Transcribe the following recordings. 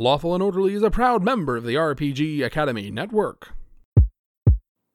Lawful and Orderly is a proud member of the RPG Academy Network.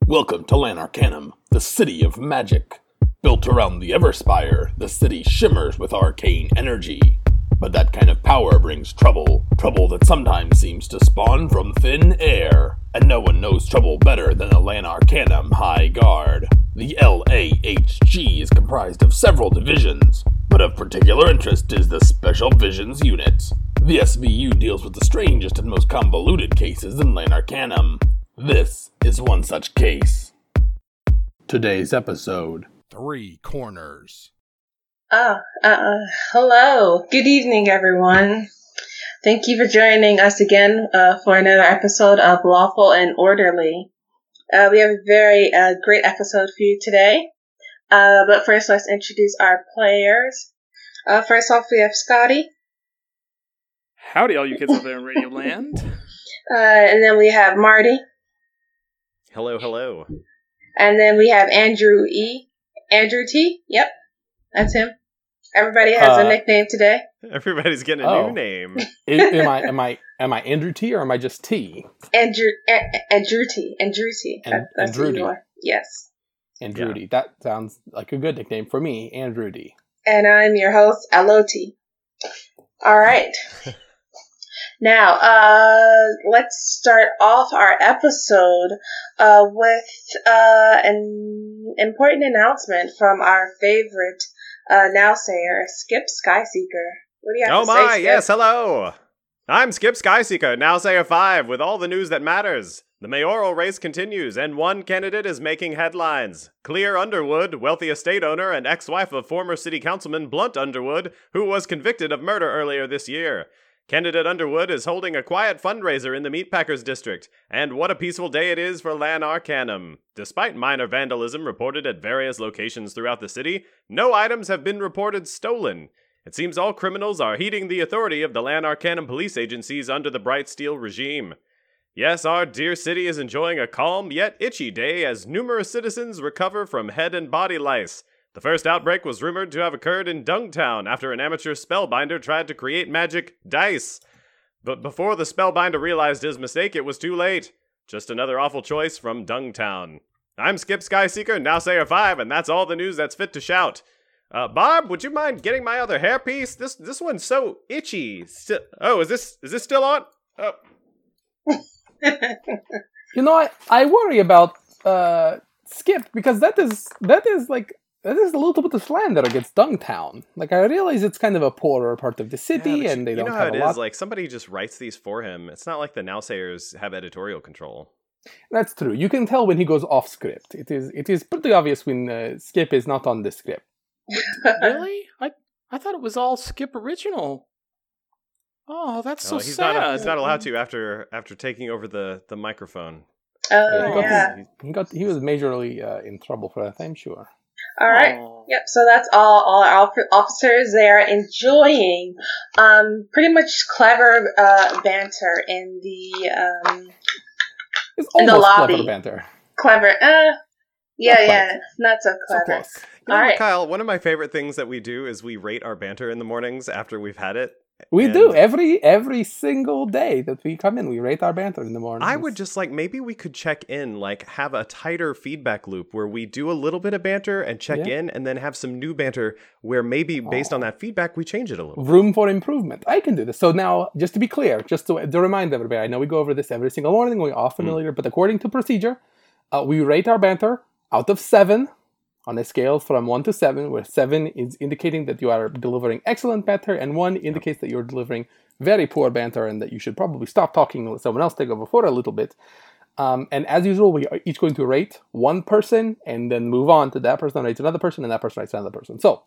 Welcome to Lanarcanum, the city of magic. Built around the Everspire, the city shimmers with arcane energy. But that kind of power brings trouble, trouble that sometimes seems to spawn from thin air. And no one knows trouble better than the Lanarcanum High Guard. The LAHG is comprised of several divisions, but of particular interest is the Special Visions Unit. The SVU deals with the strangest and most convoluted cases in Lanarcanum. This is one such case. Today's episode Three Corners. Ah, uh, hello. Good evening, everyone. Thank you for joining us again uh, for another episode of Lawful and Orderly. Uh, we have a very uh, great episode for you today. Uh, but first, let's introduce our players. Uh, first off, we have Scotty. Howdy, all you kids out there in Radio Land. Uh, and then we have Marty. Hello, hello. And then we have Andrew E. Andrew T. Yep, that's him. Everybody has a Uh, nickname today. Everybody's getting a Oh. new name. I- am I am I am I Andrew T or am I just T? Andrew A- Andrew T. Andrew T. And- that's Andrew T. are. Yes. Andrew D. That sounds like a good nickname for me, and D. and I'm your host, Aloti. All right. now, uh, let's start off our episode uh, with uh, an important announcement from our favorite uh, nowsayer, Skip Skyseeker. What do you have Oh to say, Oh my, Skip? yes, hello. I'm Skip Skyseeker, now Sayer 5, with all the news that matters. The mayoral race continues, and one candidate is making headlines. Clear Underwood, wealthy estate owner and ex wife of former city councilman Blunt Underwood, who was convicted of murder earlier this year. Candidate Underwood is holding a quiet fundraiser in the Meatpackers district, and what a peaceful day it is for Lanarcanum. Despite minor vandalism reported at various locations throughout the city, no items have been reported stolen. It seems all criminals are heeding the authority of the Lanarcanum police agencies under the Bright Steel regime. Yes, our dear city is enjoying a calm yet itchy day as numerous citizens recover from head and body lice. The first outbreak was rumored to have occurred in Dungtown after an amateur spellbinder tried to create magic dice. But before the spellbinder realized his mistake, it was too late. Just another awful choice from Dungtown. I'm Skip Skyseeker, now Sayer 5, and that's all the news that's fit to shout. Uh, Barb, would you mind getting my other hairpiece? This this one's so itchy. Oh, is this is this still on? Oh, You know, I, I worry about uh, Skip because that is that is like that is a little bit of slander against Dungtown. Like I realize it's kind of a poorer part of the city, Yeah, and they you don't know how have it a lot. is. Like somebody just writes these for him. It's not like the nowsayers have editorial control. That's true. You can tell when he goes off script. It is it is pretty obvious when uh, Skip is not on the script. really? I I thought it was all Skip original. Oh, that's so Oh, he's sad. not he's not allowed to after after taking over the the microphone. Oh, he, got yeah. his- he got he was majorly uh, in trouble for that. I'm sure. All right. Aw. Yep. So that's all. All our off- officers there enjoying, um, pretty much clever uh, banter in the um, It's In the almost lobby. clever banter. clever. Uh, yeah, Not yeah, not so So clever. close. You know All right. Kyle, one of my favorite things that we do is we rate our banter in the mornings after we've had it. We And do every every single day that we come in. We rate our banter in the morning. I would just like maybe we could check in, like have a tighter feedback loop where we do a little bit of banter and check Yeah. in, and then have some new banter where maybe based on that feedback we change it a little. room for improvement. I can do this. So now, just to be clear, just to, to remind everybody, I know we go over this every single morning. We're all familiar, but according to procedure, uh, we rate our banter out of seven on a scale from one to seven, where seven is indicating that you are delivering excellent banter, and one indicates that you're delivering very poor banter and that you should probably stop talking and let someone else take over for a little bit. Um, and as usual, we are each going to rate one person and then move on to that person rates another person and that person rates another person. So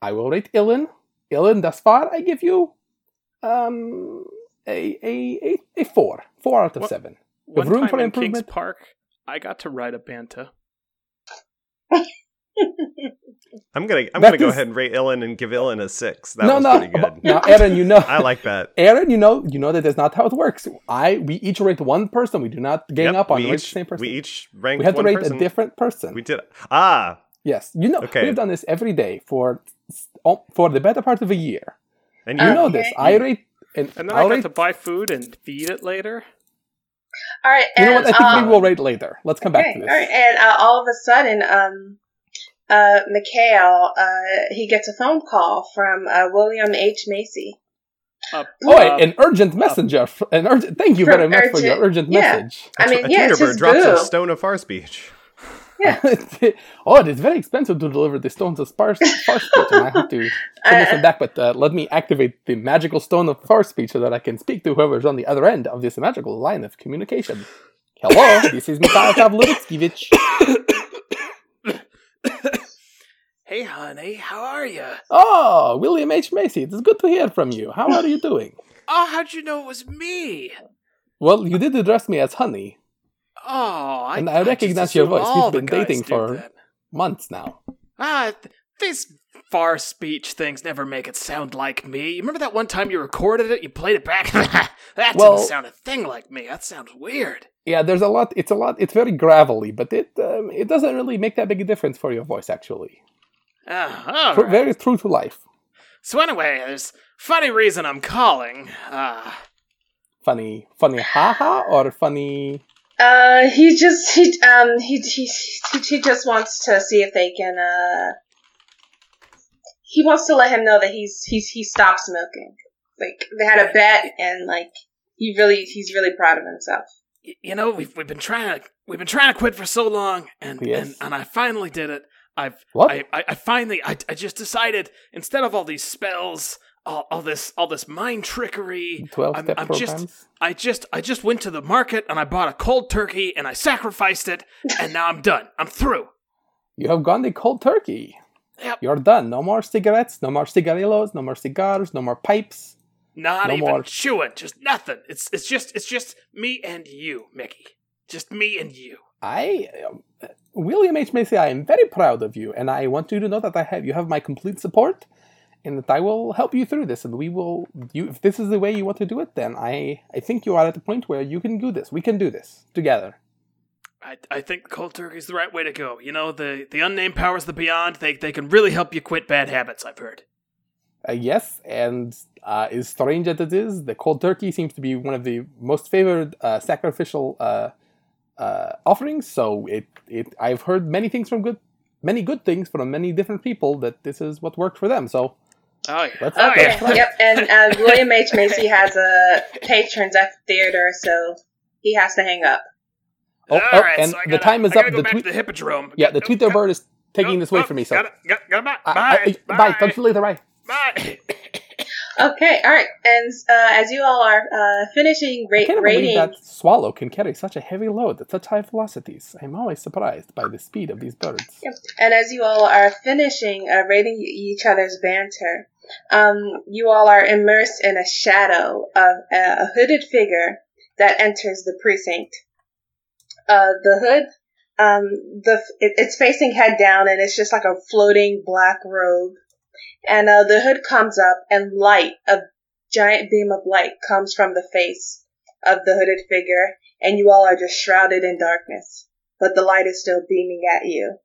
I will rate Illyn. Illyn, thus far, I give you um, a, a, a, a four. Four out of What- seven. One room for in improvement. Kings Park, I got to ride a banta. I'm gonna I'm That gonna go ahead and rate Illyn and give Illyn a six. That no, was no. pretty good. Now, Aaron, you know. I like that. Aaron, you know, you know that that's not how it works. I we each rate one person. We do not gang Yep, up on we each, the same person. We each ranked We have to rate person. a different person. We did ah yes, you know, Okay. we've done this every day for for the better part of a year. and You you know this. I rate And, And then I I'll got rate- to buy food and feed it later. All right, You and know what? I think um, we will rate later. Let's come back to this. all right, and uh, all of a sudden, um, uh, Mikhail, uh, he gets a phone call from uh, William H Macy. Uh, Oh, uh, an urgent messenger. f- An urgent. Thank you very much for your urgent- urgent yeah. message. I mean, a yeah, it's Tutorbird his drops boo. a stone of far speech. oh, it is very expensive to deliver the stones of far, far speech, and I have to this Uh, back. But uh, let me activate the magical stone of far speech so that I can speak to whoever's on the other end of this magical line of communication. Hello, this is Mikhail Pavlovitskyvich. hey, honey, how are you? Oh, William H. Macy, it is good to hear from you. How are you doing? Oh, how'd you know it was me? Well, you did address me as honey Oh, I, And I just recognize your voice. We've been dating for- that. months now. Ah, th- these far speech things never make it sound like me. You remember that one time you recorded it, you played it back? that Well- didn't sound a thing like me. That sounds weird. Yeah, there's a lot. It's a lot. It's very gravelly, but it um, it doesn't really make that big a difference for your voice, actually. Ah, all Tru- right. Very true to life. So anyway, there's funny reason I'm calling. Uh, Funny, funny, haha, or funny. Uh, he just he um he he he, he just wants to see if they can uh. He wants to let him know that he's he's he stopped smoking. Like they had a bet, and like he really he's really proud of himself. you know, we've we've been trying to we've been trying to quit for so long, and Yes. and, and I finally did it. I've What? I, I, I finally I, I just decided instead of all these spells, all, all this all this mind trickery, Twelve I'm, step I'm programs. just I just I just went to the market and I bought a cold turkey and I sacrificed it, and now I'm done. I'm through. You have gone the cold turkey. Yep. You're done. No more cigarettes. No more cigarillos. No more cigars. No more pipes. Not No even more. chewing, just nothing. It's it's just it's just me and you, Mickey. Just me and you. I, um, William H Macy, I am very proud of you, and I want you to know that I have you have my complete support, and that I will help you through this. And we will. You, if this is the way you want to do it, then I, I think you are at the point where you can do this. We can do this together. I, I think cold turkey is the right way to go. You know, the, the unnamed powers the beyond, they, they can really help you quit bad habits, I've heard. Uh, yes, and uh, as strange as it is, the cold turkey seems to be one of the most favored uh, sacrificial uh, uh, offerings. So it, it, I've heard many things from good, many good things from many different people that this is what worked for them. So Oh, yeah. Let's- oh, Okay, yeah. yep. And uh, William H Macy has a patrons at the theater, so he has to hang up. Oh, All oh, right, and so I the gotta- time is I gotta up. Go The back tweet, to the hippodrome. yeah, the Oh, tweeter got- bird is taking oh, this way oh, from me. So Got it, got, got it, bye. I- bye. I- bye. Talk to you later. Bye. Bye. Okay, all right. And uh, as you all are uh, finishing I ra- can't believe rating, that swallow can carry such a heavy load at such high velocities. I'm always surprised by the speed of these birds. Yep. and as you all are finishing uh, rating each other's banter, um, you all are immersed in a shadow of a, hooded figure that enters the precinct. Uh, the hood, um, the it, it's facing head down, and it's just like a floating black robe. And uh, the hood comes up, and light, a giant beam of light, comes from the face of the hooded figure, and you all are just shrouded in darkness. But the light is still beaming at you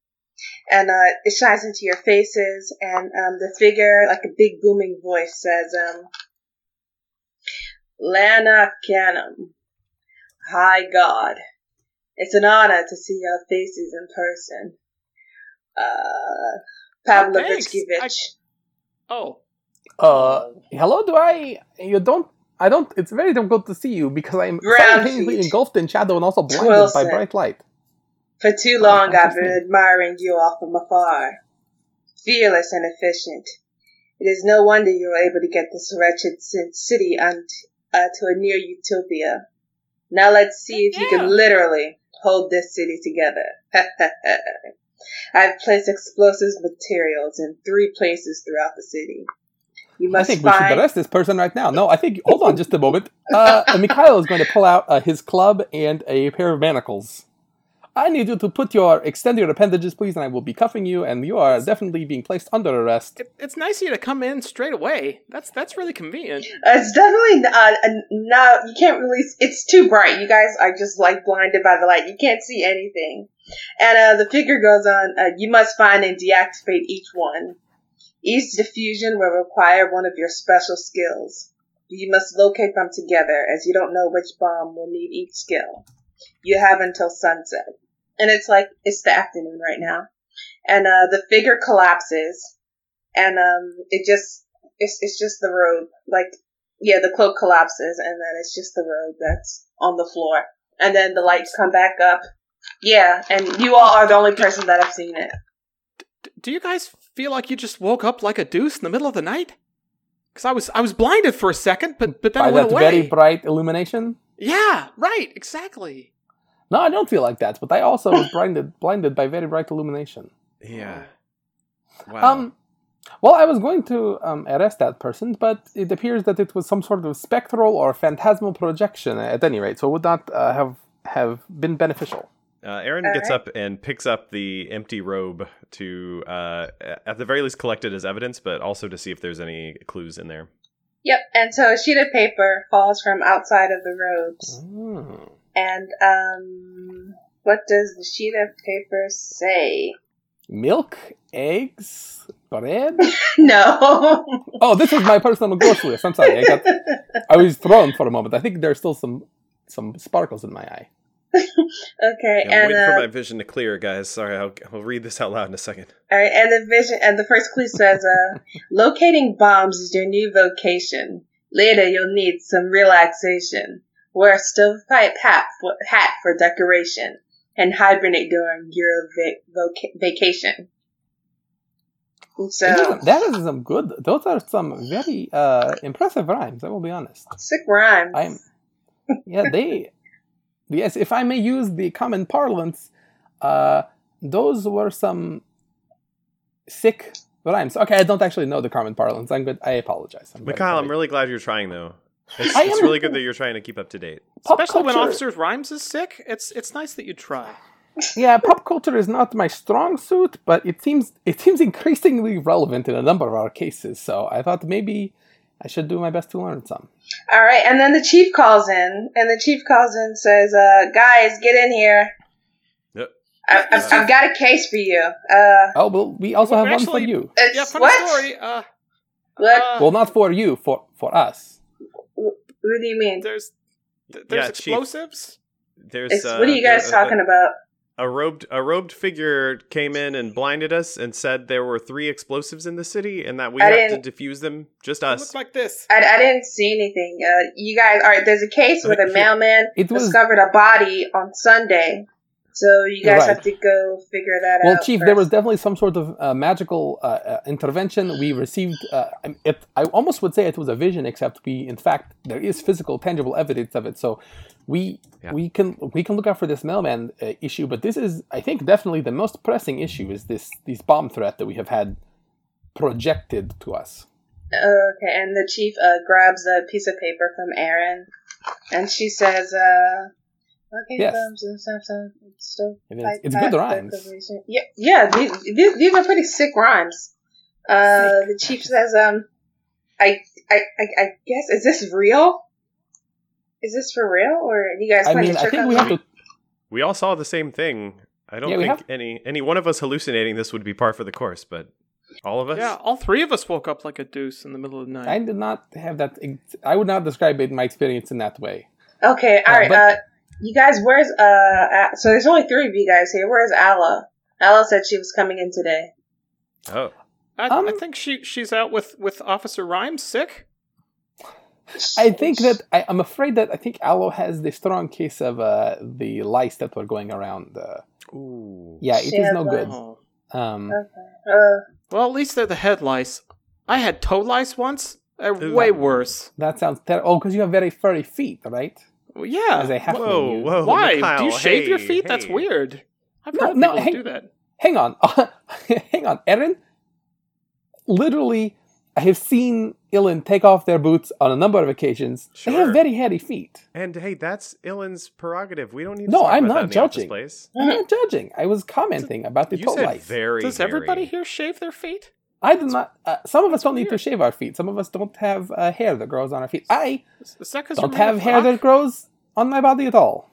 and uh, it shines into your faces, and um, the figure, like a big booming voice, says, um, Lana Canham, High Guard, it's an honor to see your faces in person. Uh, Pavlo Oh, thanks. Vichkevich. oh. Uh, hello. Do I? You don't. I don't. It's very difficult to see you because I'm Ground simultaneously engulfed in shadow and also blinded by bright light. For too long, I've been admiring you all from afar. Fearless and efficient. It is no wonder you were able to get this wretched city and uh, to a near utopia. Now let's see if you Yeah. can literally hold this city together. I've placed explosive materials in three places throughout the city. You must I must think we should arrest this person right now. No, I think. Hold on, just a moment. Uh, Mikhail is going to pull out uh, his club and a pair of manacles. I need you to put your extend your appendages, please, and I will be cuffing you. And you are definitely being placed under arrest. It, it's nice of you to come in straight away. That's that's really convenient. It's definitely uh, uh, no. You can't really. It's too bright. You guys are just like blinded by the light. You can't see anything. And uh, the figure goes on. Uh, you must find and deactivate each one. Each diffusion will require one of your special skills. You must locate them together, as you don't know which bomb will need each skill. You have until sunset. And it's like, it's the afternoon right now. And, uh, the figure collapses, and, um, it just, it's, it's just the robe. Like, yeah, the cloak collapses, and then it's just the robe that's on the floor. And then the lights come back up. Yeah, and you all are the only person that have seen it. Do you guys feel like you just woke up like a deuce in the middle of the night? Because I was I was blinded for a second, but but then By it went that away. very bright illumination. yeah, right, exactly. No, I don't feel like that, but I also was blinded blinded by very bright illumination. Yeah. Wow. Um, well, I was going to um, arrest that person, but it appears that it was some sort of spectral or phantasmal projection at any rate, so it would not uh, have have been beneficial. Uh, Aaron All gets right. up and picks up the empty robe to, uh, at the very least, collect it as evidence, but also to see if there's any clues in there. Yep, and so a sheet of paper falls from outside of the robes. Mm. And, um, what does the sheet of paper say? Milk, eggs, bread. no. Oh, this was my personal grocery list. I'm sorry, I got I was thrown for a moment. I think there's still some some sparkles in my eye. okay, I'm and, waiting for uh, my vision to clear, guys. Sorry, I'll, I'll read this out loud in a second. all right, and the vision, and the first clue says, uh, locating bombs is your new vocation. Later, you'll need some relaxation. Wear a stovepipe hat for, hat for decoration, and hibernate during your va- voca- vacation. So, that is some good. Those are some very uh, impressive rhymes. I will be honest. sick rhymes. I'm. Yeah, they. Yes, if I may use the common parlance, uh, those were some sick rhymes. Okay, I don't actually know the common parlance. I'm good. I apologize. I'm very Mikhail, I'm really glad you're trying, though. It's, it's really good that you're trying to keep up to date. Pop Especially when Officer Rhymes is sick. It's it's nice that you try. yeah, pop culture is not my strong suit, but it seems it seems increasingly relevant in a number of our cases. So I thought maybe I should do my best to learn some. All right, and then the chief calls in, and the chief calls in says, uh, "Guys, get in here. Yep. I, I've, I've got a case for you. Uh, Oh, well, we also Well, have one for you. it's Yeah, funny what? story. Uh, What? uh, Well, not for you, for for us. What do you mean? there's th- there's Yeah, Chief. explosives. There's. It's, uh, what are you guys there- talking about? A robed a robed figure came in and blinded us and said there were three explosives in the city and that we I have to defuse them. Just us. looks like this. I, I didn't see anything. Uh, you guys, all right. There's a case where the mailman It was discovered a body on Sunday, so you guys Right. have to go figure that well, out. Well, Chief. first. There was definitely some sort of uh, magical uh, uh, intervention. We received. Uh, it, I almost would say it was a vision, except we, in fact, there is physical, tangible evidence of it. So we Yeah. we can we can look out for this mailman uh, issue. But this is, I think, definitely the most pressing issue is this this bomb threat that we have had projected to us. Okay, and the chief uh, grabs a piece of paper from Aaron, and she says, uh, "Okay, Yes. thumbs and stuff, stuff, stuff, It is- pipe, it's pipe, good rhymes. decoration." Yeah, yeah, these, these, these are pretty sick rhymes. Uh, the chief says, "Um, I, I, I, I guess is this real? Is this for real, or you guys I mean, to I think we have to. We all saw the same thing. I don't Yeah, think have- any any one of us hallucinating this would be par for the course, but all of us. Yeah, all three of us woke up like a deuce in the middle of the night. I did not have that. ex- I would not describe it, my experience in that way. Okay, all Uh, right. but- uh, you guys, where's uh? A- so there's only three of you guys here. Where's Alla? Alla said she was coming in today. Oh, I, Um, I think she she's out with with Officer Rhymes sick. I think that I, I'm afraid that I think Aloe has the strong case of uh, the lice that were going around. Uh, ooh. yeah, it She is has no good. lice. Oh. Um, Okay. Uh, Well, at least they're the head lice. I had toe lice once. They're way worse. that sounds terrible. Oh, because you have very furry feet, right? Well, yeah. As a half Whoa, whoa! Why? Mikhail, do you shave your hey, feet? That's weird. I've No, heard no, people hey- do that. Hang on, hang on, Aaron. Literally, I have seen Illyn take off their boots on a number of occasions. They have very hairy feet. And hey, that's Illyn's prerogative. We don't need. To No, talk I'm about not that in the office judging. I'm not judging. I was commenting about the You toe said lice. very. Does hairy. everybody here shave their feet? I do not. Uh, some of us don't need to shave our feet. Some of us don't have uh, hair that grows on our feet. I Is, is that don't have hair that grows on my body at all.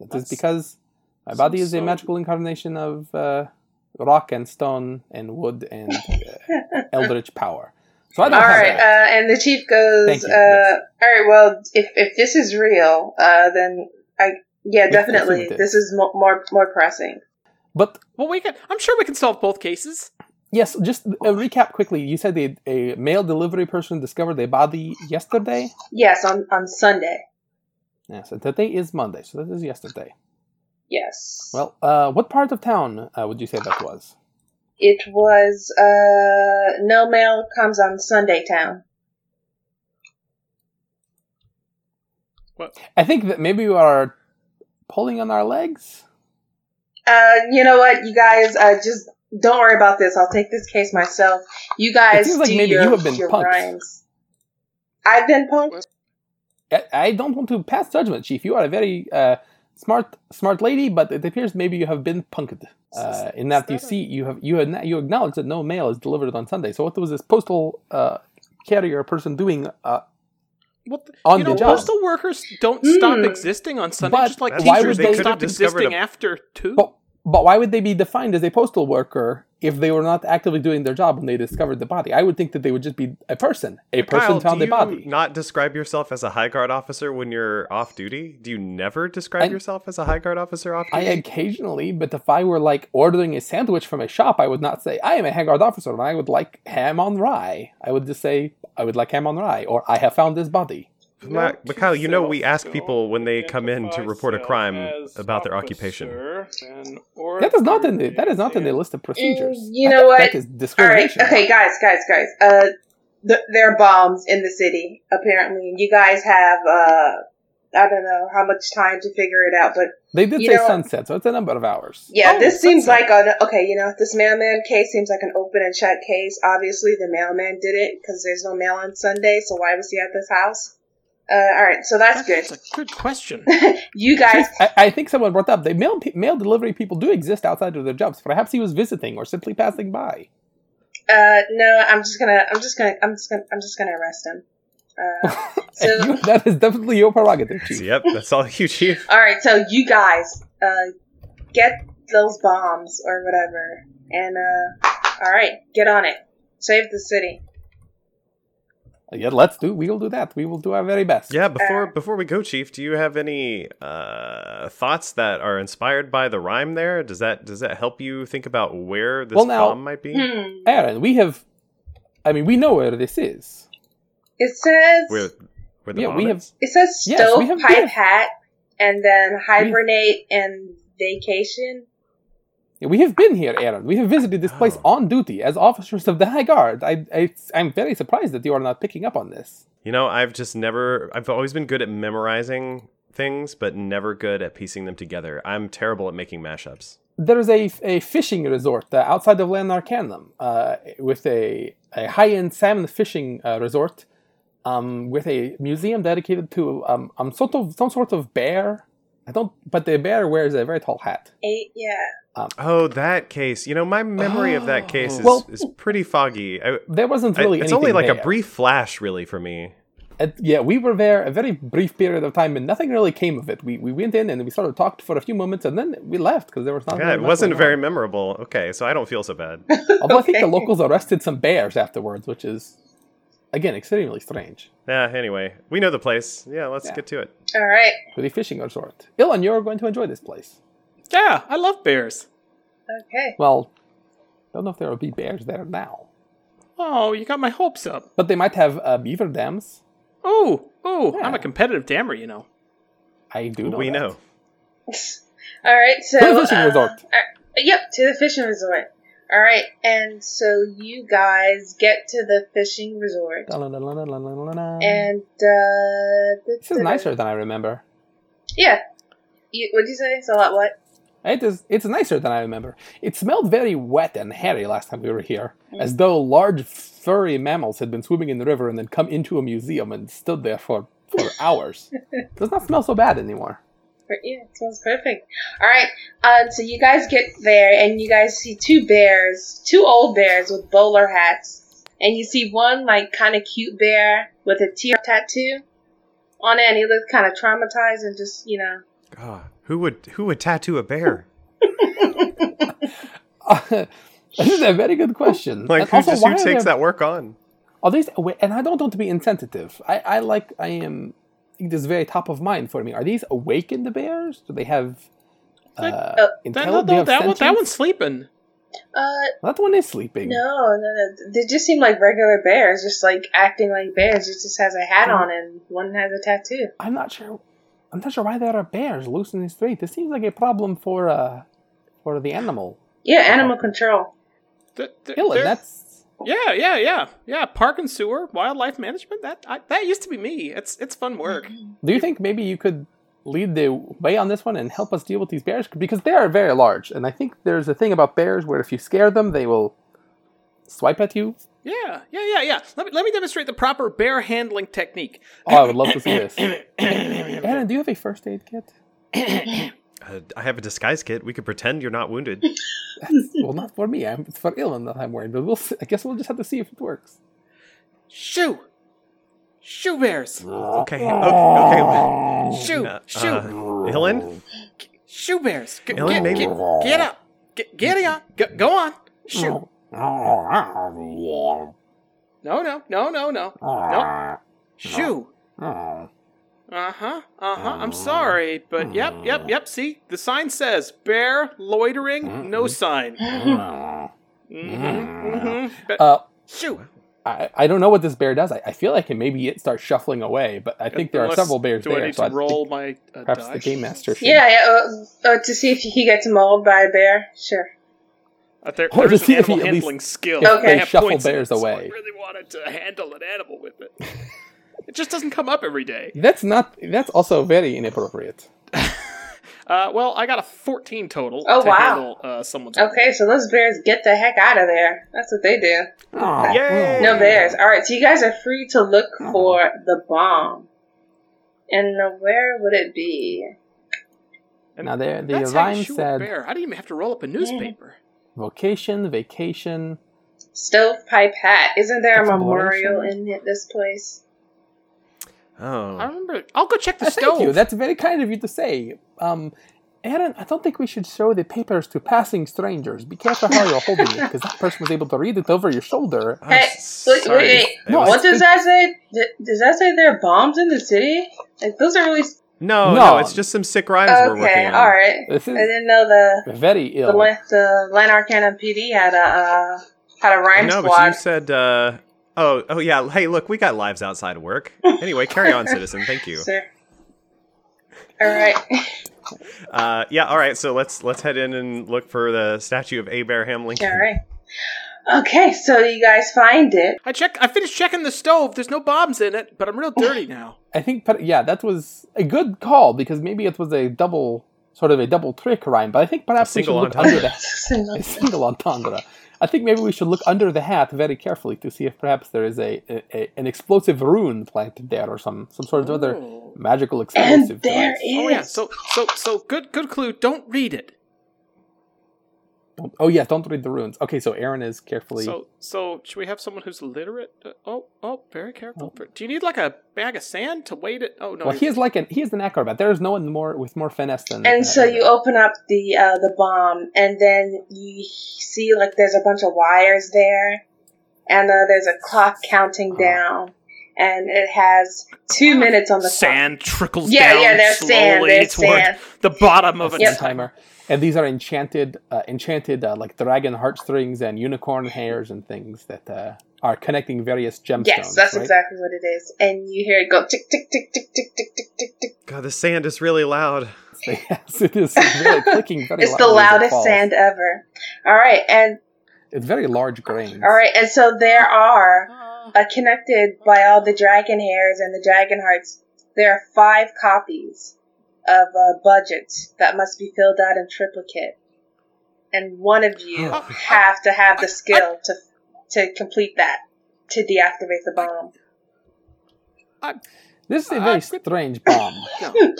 That is That's- because my body is a so- magical incarnation of uh, rock and stone and wood and uh, eldritch power. So I don't All right, uh, and the chief goes. You, Uh, yes. All right, well, if if this is real, uh, then I yeah, definitely this is. is more more pressing. but Well, we can. I'm sure we can solve both cases. Yes, just a recap quickly. You said a, a mail delivery person discovered a body yesterday. Yes, on on Sunday. Yeah, so today is Monday, so that is yesterday. Yes. Well, uh, what part of town uh, would you say that was? it was uh no mail comes on Sunday town. What? I think that maybe we are pulling on our legs. Uh, you know what, you guys, uh, just don't worry about this. I'll take this case myself. You guys seems like do maybe your, you have been your punked. rhymes. I've been punked. I, I don't want to pass judgment, Chief. You are a very uh, smart, smart lady, but it appears maybe you have been punked. Uh, in that you that see, you have you had, you acknowledge that no mail is delivered on Sunday. So what was this postal uh, carrier person doing? Uh, What the, On you the know, job. postal workers don't stop Hmm. existing on Sunday, But just like why teachers would don't they- stop They could've discovered existing a- after two. but but why would they be defined as a postal worker if they were not actively doing their job when they discovered the body? I would think that they would just be a person. A person Kyle, found do a you body. not describe yourself as a high guard officer when you're off duty? Do you never describe I- yourself as a high guard officer off duty? I occasionally, but if I were like ordering a sandwich from a shop, I would not say I am a high guard officer and I would like ham on rye. I would just say I would like ham on rye, or I have found this body. Ma- but Kyle, you know we ask people when they come in to report a crime about their occupation. That is not in the that is not in the list of procedures. Mm, you know think what? That is All right, okay, guys, guys, guys. Uh, th- there are bombs in the city. Apparently, you guys have uh, I don't know how much time to figure it out, but They did say know sunset, so it's a number of hours. Yeah, Oh, this seems like a okay. You know, this mailman case seems like an open and shut case. Obviously, the mailman did it because there's no mail on Sunday. So why was he at this house? Uh, all right, so that's good. That's a good question. You guys, I, I think someone brought up the mail mail delivery people do exist outside of their jobs. Perhaps he was visiting or simply passing by. uh, no, I'm just gonna, I'm just gonna, I'm just gonna, I'm just gonna arrest him. Uh, so, you- that is definitely your prerogative, Chief. yep, that's all you, Chief. all right, so you guys, uh, get those bombs or whatever, and uh, all right, get on it. Save the city. Yeah, let's do. We will do that. We will do our very best. Yeah, before Uh, before we go, Chief, do you have any uh, thoughts that are inspired by the rhyme there? Does that does that help you think about where this Well, now- bomb might be? Hmm. Aaron, we have. I mean, we know where this is. It says Where where the Yeah, bomb we have- is? It says Yes, we have- stovepipe have- hat and then hibernate and vacation. We have been here, Aaron. We have visited this place Oh. on duty as officers of the High Guard. I, I, I'm very surprised that you are not picking up on this. You know, I've just never. I've always been good at memorizing things, but never good at piecing them together. I'm terrible at making mashups. There is a, a fishing resort uh, outside of Lanarcanum uh, with a, a high end salmon fishing uh, resort um, with a museum dedicated to um, um, sort of, some sort of bear. I don't, but the bear wears a very tall hat. Eight, yeah. Um, oh, that case. You know, my memory of that case is, Well- is pretty foggy. I, There wasn't I- really it's only anything like a brief flash, really, for me. Yeah, we were there a very brief period of time, and nothing really came of it. We we went in and we sort of talked for a few moments, and then we left because there was nothing. Yeah, it wasn't very on. memorable. Okay, so I don't feel so bad. Although I think the locals arrested some bears afterwards, which is again extremely strange. yeah. Anyway, we know the place. Yeah, let's Yeah. get to it. All right. With a fishing resort, Illyn, you're going to enjoy this place. yeah, I love bears. Okay. Well, don't know if there will be bears there now, Oh, you got my hopes up. but they might have uh, beaver dams. Oh, oh, I'm a competitive dammer, you know. I do know. we that. know. All right. So. To the fishing uh, resort. uh, yep, to the fishing resort. All right, and so you guys get to the fishing resort, and uh, this is nicer than I remember. Yeah. You, what'd you say? It's a lot. What? It is. It's nicer than I remember. It smelled very wet and hairy last time we were here, as though large furry mammals had been swimming in the river and then come into a museum and stood there for for hours. Does not smell so bad anymore. Yeah, it smells perfect. All right. Um, so you guys get there, and you guys see two bears, two old bears with bowler hats, and you see one like kind of cute bear with a tear tattoo on it, and he looks kind of traumatized and just you know. God, who would who would tattoo a bear? this is a very good question. Like And who also, just who takes there- that work on? Are these and I don't want to be insensitive. I, I like I am this very top of mind for me. Are these awakened bears? Do they have uh, Uh, That, no, no, have that, one, that one's sleeping. Uh, That one is sleeping. no, no, no. They just seem like regular bears, just like acting like bears. It just has a hat on and one has a tattoo. I'm not sure. I'm not sure why there are bears loose in the street. This seems like a problem for uh for the animal. Yeah, animal control. Th- th- Dylan, that's yeah, yeah, yeah, yeah. Park and sewer, wildlife management. That I, that used to be me. It's it's fun work. Do you think maybe you could lead the way on this one and help us deal with these bears because they are very large, and I think there's a thing about bears where if you scare them, they will swipe at you. Yeah, yeah, yeah, yeah. Let me let me demonstrate the proper bear handling technique. Oh, I would love to see this. Aaron, do you have a first aid kit? Uh, I have a disguise kit. We could pretend you're not wounded. Well, not for me. I'm, it's for Illyn that I'm wearing, but we'll. See. I guess we'll just have to see if it works. Shoo, shoo bears, Okay, okay, okay. shoo, Uh, shoo, uh, Helen? shoo bears. G- Ellen, get, maybe- get, get up, get, get on, go, go on. Shoo. No, no, no, no, no, no. Shoo. Uh huh. Uh huh. I'm sorry, but yep, yep, yep. See, the sign says bear loitering, no sign. Mm-hmm. Mm-hmm. But Uh, shoo. I, I don't know what this bear does. I, I feel like it maybe it starts shuffling away, but I think there are Unless- several bears Do there. I need so to I think roll my uh, perhaps die? the game master should. Yeah, yeah. Uh, uh, to see if he gets mauled by a bear. Sure. Uh, there, Or to there's an see if he animal at least- handling skill. if I they have shuffle points in bears it, so away. I really wanted to handle an animal with it. it just doesn't come up every day. That's not. That's also very inappropriate. Uh, well, I got a 14 total Oh, to wow. handle uh, someone's. Okay, so those bears get the heck out of there. That's what they do. Yay! No bears. All right, so you guys are free to look for the bomb. And where would it be? And Now, the, the That's how you rhyme shoot a said bear. I didn't even have to roll up a newspaper. vocation, vacation. Stovepipe Hat. Isn't there a memorial in this place? I Oh. remember. I'll go check the Uh, stove. Thank you. That's very kind of you to say. Um, Aaron, I don't think we should show the papers to passing strangers. Be careful how you're holding it, because that person was able to read it over your shoulder. I'm Hey, wait, sorry. wait, wait. No, what does that say? Does that say there are bombs in the city? Like those are really no, No. no, it's just some sick rhymes we're okay. working on. All right. This I didn't know the very the ill. Lan- the Lanarkana PD had a uh, had a rhyme No, but you said, uh, oh, oh yeah. Hey, look, we got lives outside of work. Anyway, carry on, citizen. Thank you. Sir. All right. Uh, yeah, all right. So let's let's head in and look for the statue of Abraham Lincoln. All right. Okay, so you guys find it. I check. I finished checking the stove. There's no bombs in it, but I'm real dirty now. I think, but yeah, that was a good call because maybe it was a double, sort of a double trick rhyme. But I think perhaps we should single look entendre. under the a single entendre. I think maybe we should look under the hat very carefully to see if perhaps there is a, a, a an explosive rune planted there or some some sort of other Oh. magical And explosive. there device. is. Oh yeah. So so so good good clue. Don't read it. Don't- oh yeah, don't read the runes. Okay, so Aaron is carefully. So so should we have someone who's literate? Uh, oh oh, very careful. Do you need like a bag of sand to weight it? Oh no. well, he is like an he is an acrobat. There is no one more with more finesse than. And so you open up the uh, the bomb, and then you see like there's a bunch of wires there, and uh, there's a clock counting down, and it has two minutes on the sand trickles Yeah, down yeah, there's slowly sand, there's toward sand. the bottom of a Yep. timer. And these are enchanted, uh, enchanted uh, like dragon heartstrings and unicorn hairs and things that uh, are connecting various gemstones. Yes, that's right? exactly what it is. And you hear it go tick tick tick tick tick tick tick tick tick. God, the sand is really loud. yes, it is really clicking very It's the loudly as it loudest sand ever. All right, and It's very large grains. all right, and so there are uh, connected by all the dragon hairs and the dragon hearts. There are five copies of uh, budgets that must be filled out in triplicate, and one of you Oh, have to have the skill to to complete that to deactivate the bomb. This is a very I- strange bomb. no.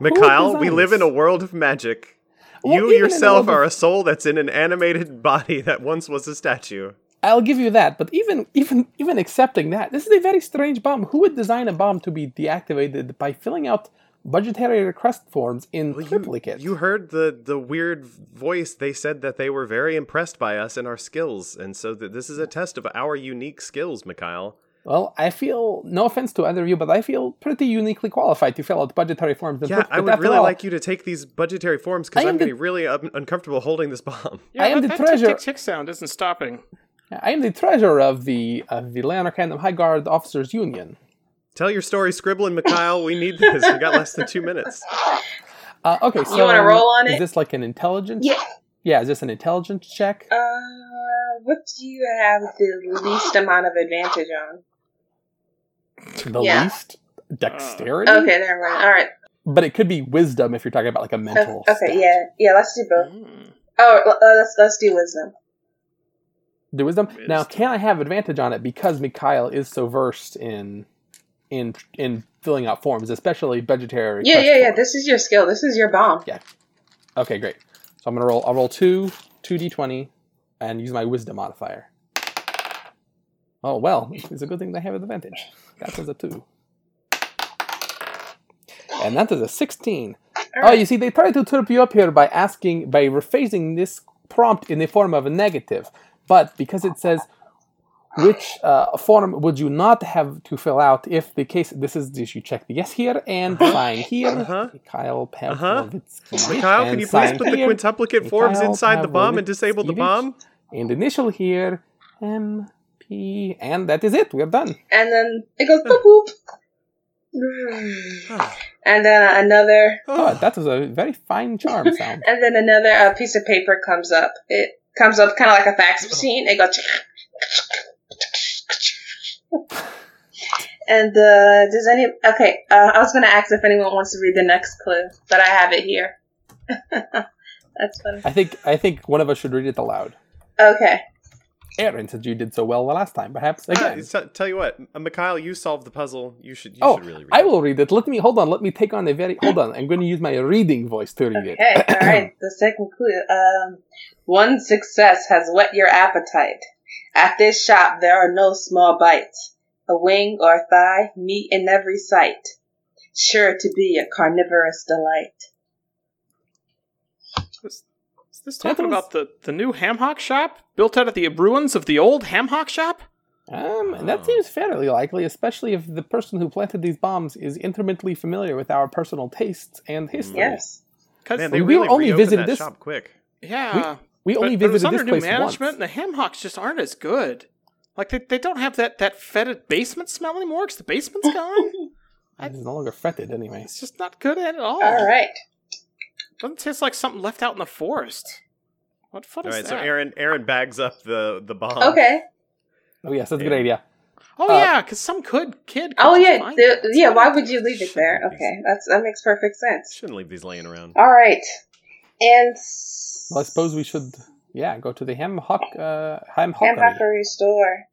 Mikhail, we designed live in a world of magic. Well, you even in the yourself world of- are a soul that's in an animated body that once was a statue. I'll give you that, but even even even accepting that, this is a very strange bomb. Who would design a bomb to be deactivated by filling out budgetary request forms in Well, you, triplicate. you heard the the weird voice. They said that they were very impressed by us and our skills, and so that this is a test of our unique skills, Mikhail. Well, I feel no offense to either of you, but I feel pretty uniquely qualified to fill out budgetary forms. Yeah. I would really all, like you to take these budgetary forms because I am I'm the- getting really un- uncomfortable holding this bomb. Yeah, I am that, the that treasure- tick tick tick sound isn't stopping. I am the treasurer of the of the Leonard Kingdom High Guard Officers Union. Tell your story, scribbling, Mikhail. We need this. We got less than two minutes. Uh, okay, so you wanna roll on is it? this like an intelligence? Yeah. Yeah, is this an intelligence check? Uh, what do you have the least amount of advantage on? the yeah. least dexterity. Okay, never mind. All right. But it could be wisdom if you're talking about like a mental. Okay, stat. yeah, yeah. Let's do both. Mm. Oh, uh, let's let's do wisdom. Do wisdom. Now, can I have advantage on it because Mikhail is so versed in in in filling out forms, especially budgetary? Yeah, request yeah, yeah. This is your skill. This is your bomb. Yeah. Okay, great. So I'm gonna roll. I'll roll two two d20 and use my wisdom modifier. Oh well, it's a good thing I have advantage. That was a two, and that is a sixteen. Oh, you see, they try to trip you up here by asking, by rephrasing this prompt in the form of a negative. But because it says, which uh, form would you not have to fill out if the case, this is, this you check the yes here and sign here. Uh-huh. Mikhail Uh-huh. Pavlovitsky. Mikhail, can you please sign put the here, quintuplicate forms inside the bomb and disable the Pavlovitsky. bomb? And initial here, M, P, and that is it. We're done. And then it goes boop boop. And then another, Oh, that was a very fine charm sound. and then another uh, piece of paper comes up. It comes up kind of like a fax machine. It goes. And uh, does any okay? Uh, I was gonna ask if anyone wants to read the next clue, but I have it here. That's funny. I think I think one of us should read it aloud. Okay. Aaron, since you did so well the last time, perhaps Ah, again. t- tell you what, uh, Mikhail, you solved the puzzle. You should. You oh, should really. Read I it. will read it. Let me hold on. Let me take on a very hold on. I'm going to use my reading voice to read Okay. it. Okay. all right. The second clue. Um, one success has whet your appetite. At this shop, there are no small bites. A wing or a thigh, meat in every sight. Sure to be a carnivorous delight. Is, is this talking was- about the, the new ham hock shop built out of the ruins of the old ham hock shop? Um, and that seems fairly likely, especially if the person who planted these bombs is intimately familiar with our personal tastes and history. Yes. Because Man, We they will really only reopened visit that this- shop quick. yeah, We only but, but it was visited under this new place management, once. and the ham hocks just aren't as good. Like they, they don't have that that fetid basement smell anymore because the basement's gone. It's no longer fretted anyway. it's just not good at all. All right. Doesn't taste like something left out in the forest. What fun All is right, that? so Aaron Aaron bags up the the bomb. Okay. Oh yes, that's a good idea. oh uh, yeah, because some good kid. Could Oh yeah. find The, yeah. Why would you leave it there? Okay. That's that makes perfect sense. Shouldn't leave these laying around. All right. And Well, I suppose we should, yeah, go to the ham hock, uh, ham Ham hockery. Hockery store.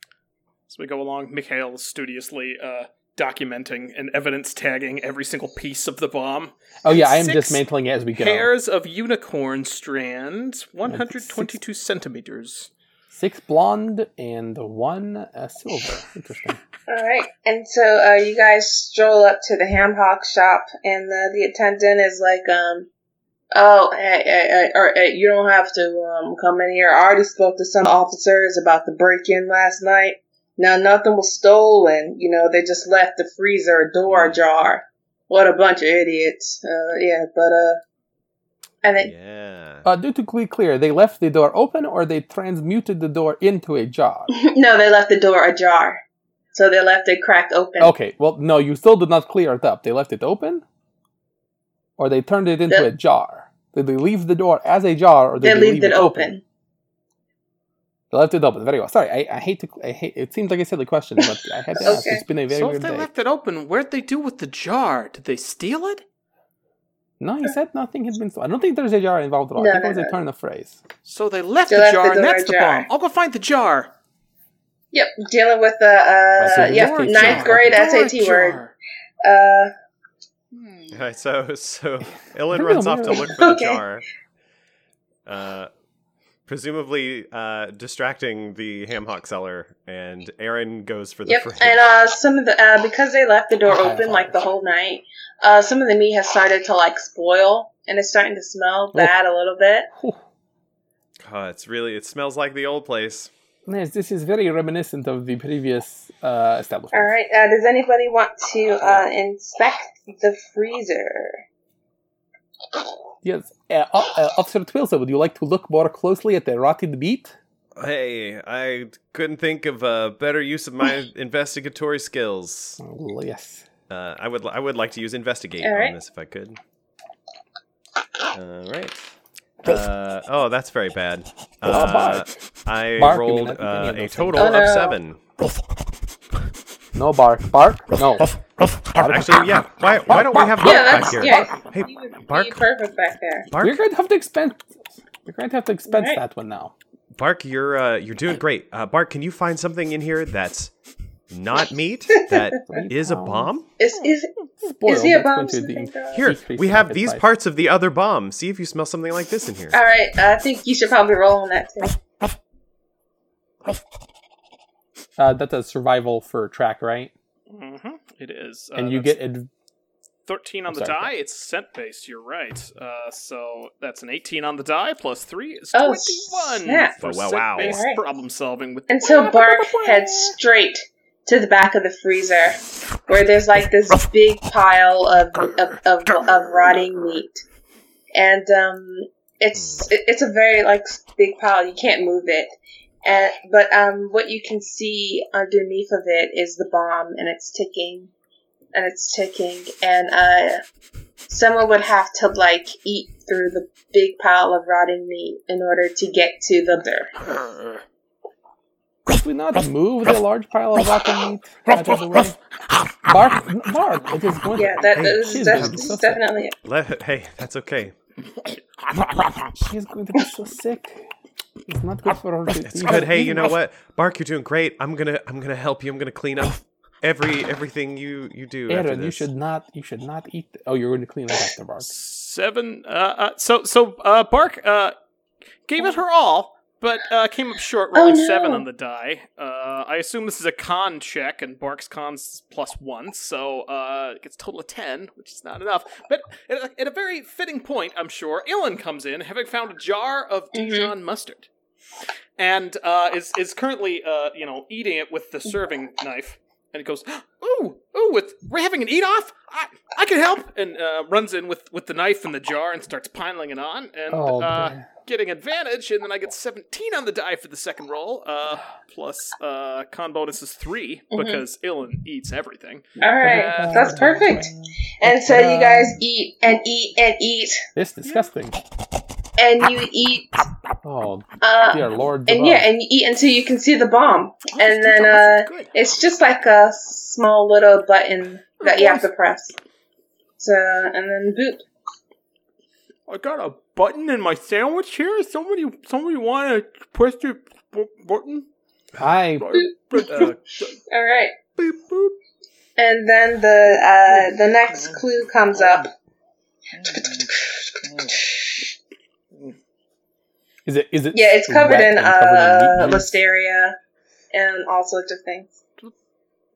As we go along, Mikhail studiously uh, documenting and evidence tagging every single piece of the bomb. Oh yeah, I am Six dismantling it as we go. Pairs of unicorn strands, 122 centimeters. Six blonde and one uh, silver. Interesting. All right, and so uh, you guys stroll up to the ham hock shop, and the, the attendant is like, um, "Oh, hey, hey, hey, or, hey, you don't have to um, come in here. I already spoke to some officers about the break-in last night. Now nothing was stolen. You know, they just left the freezer door ajar. What a bunch of idiots. Uh, yeah, but uh, and then Yeah. Uh, due to be clear, they left the door open or they transmuted the door into a jar. no, they left the door ajar. So they left it cracked open. Okay, well, no, you still did not clear it up. They left it open, or they turned it into The- a jar. Did they leave the door as a jar, or did they they, left leave it open. They left it open. Very well. Sorry, I, I hate to. I hate. It seems like a silly question, but I had to ask. It's been a very So if they day. left it open, where'd they do with the jar? Did they steal it? No, he said nothing had been. Stolen. I don't think there's a jar involved at all. No, I think no, it was no. a turn of phrase. So they left They the left jar, the and door that's the bomb. I'll go find the jar. Yep, dealing with the uh, That's a yeah, ninth jar. grade Door SAT word. Uh, Hmm. All right, so so Illyn runs off to look for the Okay. jar. Uh, presumably uh, distracting the ham hock seller, and Aaron goes for the Yep, fridge. and uh, some of the uh, because they left the door open like the whole night, uh, some of the meat has started to like spoil, and it's starting to smell bad a little bit. Oh, it's really it smells like the old place. Yes, this is very reminiscent of the previous uh, establishment. All right, uh, does anybody want to uh, inspect the freezer? Yes, uh, uh, Officer Twilson, would you like to look more closely at the rotted meat? Hey, I couldn't think of a better use of my investigatory skills. Oh, yes. Uh, I would I would like to use investigate All right. on this if I could. All right. Uh, oh, that's very bad. Uh, I Bark, you mean, rolled I think any uh, a total Oh, of seven. No bark. Bark? No. Actually, yeah. Why why don't we have Bark yeah, back that's here? yeah. Hey, you would Bark. be perfect back there. Bark, We're going to have to expense. We're going to have to expense Right. that one now. Bark, you're uh, you're doing great. Uh, Bark, can you find something in here that's not meat that is a bomb? Is is Spoiled. is he a that's bomb? going to you de- think? Here, Decrease we the have market these price. parts of the other bomb. See if you smell something like this in here. All right, I think you should probably roll on that too. Uh, that's a survival for track, right? Mm-hmm. It is. Uh, and you get ad- 13 on the sorry. die. It's scent based. You're right. Uh, so that's an 18 on the die plus 3 is Oh, 21 snap. for Wow, wow, wow. scent-based Alright. problem solving with And so Bark heads straight to the back of the freezer, where there's like this big pile of of, of, of rotting meat, and um, it's it- it's a very like big pile. You can't move it, and but um, what you can see underneath of it is the bomb, and it's ticking, and it's ticking, and uh, someone would have to like eat through the big pile of rotting meat in order to get to the Could we not move the large pile of rotting meat out of the way? Bark, bark. It is going. Yeah, that, Hey, that is, she's def- gonna be sick. definitely it. Let, hey, that's okay. She's going to be so sick. It's not good for her. To It's good. Hey, you know what, Bark, you're doing great. I'm gonna I'm gonna help you. I'm gonna clean up every everything you you do. after Aaron, you should not. You should not eat. The, oh, you're going to clean up after bark. Seven. Uh, uh, so so uh, Bark uh, gave it her all, but uh, came up short, Oh, rolling no. seven on the die. Uh, I assume this is a con check, and Bark's con's plus one, so uh, it gets a total of ten, which is not enough. But at a, at a very fitting point, I'm sure, Illyn comes in, having found a jar of Mhm. Dijon mustard, and uh, is is currently uh, you know eating it with the serving knife. And he goes, "Ooh, ooh! With we're having an eat off. I, I can help." And uh, runs in with, with the knife and the jar and starts piling it on and Oh, uh, getting advantage. And then I get seventeen on the die for the second roll. Uh, plus uh, con bonus is 3 Mhm. because Illyn eats everything. All right, Uh, that's perfect. And so you guys eat and eat and eat, It's disgusting. And you eat, Oh, uh, dear Lord. and yeah, and you eat until you can see the bomb, Oh, and then Dijon uh, it's just like a small little button that you have to press. So and then boop. I got a button in my sandwich here. Somebody, somebody want to push the bu- button? I. Uh, All right, boop, boop. and then the uh, the next clue comes up. Is it? Is it? Yeah, it's covered in and covered in uh, meat listeria and all sorts of things.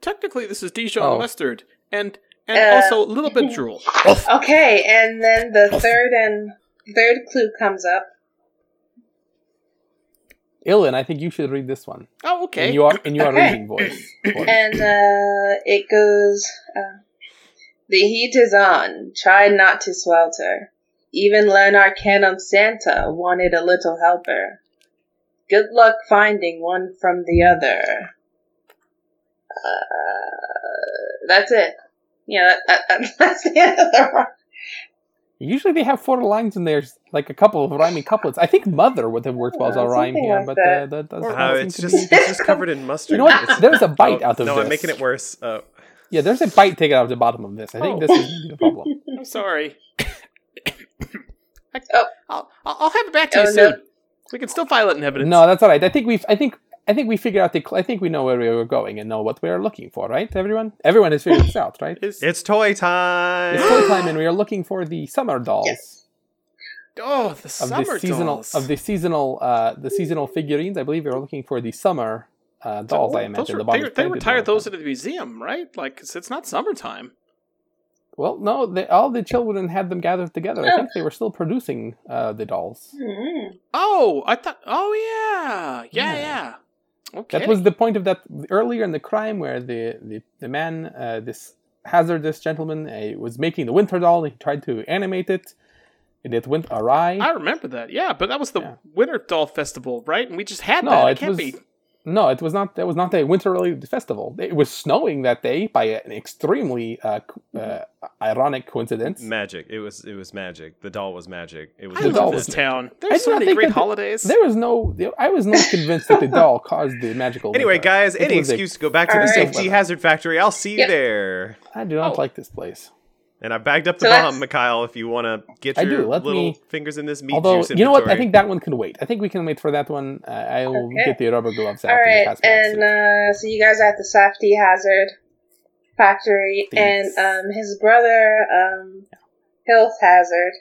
Technically, this is Dijon Oh. mustard, and and Uh, also a little bit drool. Okay, and then the third and third clue comes up. Illyn, I think you should read this one. Oh, okay. In your in your Okay. reading voice. voice. And uh, it goes uh, The heat is on. Try not to swelter. Even Lanarcanum Santa wanted a little helper. Good luck finding one from the other. Uh, that's it. Yeah, that, that, that's the end of the Usually they have four lines in there, like a couple of rhyming couplets. I think "mother" would have worked well as a rhyme something here, like but that. Uh, that doesn't Oh, seem it's to just be- it's just covered in mustard. You know what? It's- There's a bite oh, out of no, this. I'm making it worse. Uh, Yeah, there's a bite taken out of the bottom of this. I think Oh. this is the problem. I'm sorry. I, Oh. I'll, I'll have it back to Oh, you no. soon. We can still file it in evidence. No, that's all right. I think we've. I think. I think we figured out the. cl- I think we know where we are going and know what we are looking for, right? Everyone. Everyone has figured this out, right? Is, it's toy time. It's toy time, and we are looking for the summer dolls. Yes. Oh, the of the seasonal dolls. of the seasonal uh, the seasonal figurines. I believe we are looking for the summer uh, dolls. I Those imagine were- the bottom they, is they retired those that. into the museum, right? Like, 'cause it's not summertime. Well, no, they, all the children had them gathered together. I Oh. think they were still producing uh, the dolls. Mm. Oh, I thought. Oh yeah, yeah, Yeah. yeah. Okay. That was the point of that earlier in the crime where the the, the man, uh, this hazardous gentleman, uh, was making the winter doll. And he tried to animate it, and it went awry. I remember that. Yeah, but that was the Yeah. Winter Doll Festival, right? And we just had No, that. It, it can't was- be. No, it was not. That was not a winter-related festival. It was snowing that day by an extremely uh, uh, ironic coincidence. Magic. It was it was magic. The doll was magic. It was I The doll love was this fantastic. town. I There's so not many great that the- holidays. There was no. I was not convinced that the doll caused the magical. Anyway, winter. guys, It any was a- excuse to go back to the Alright. safety hazard factory. I'll see you Yep. there. I do not Oh. like this place. And I bagged up the So bomb, that's- Mikhail, if you want to get I your little me- fingers in this meat Although juice you know what, I think that one can wait. I think we can wait for that one. Uh, I will Okay. get the rubber gloves out. All and the right, and uh, so you guys are at the Safety Hazard factory, Thanks. and um, his brother, um, Health Hazard.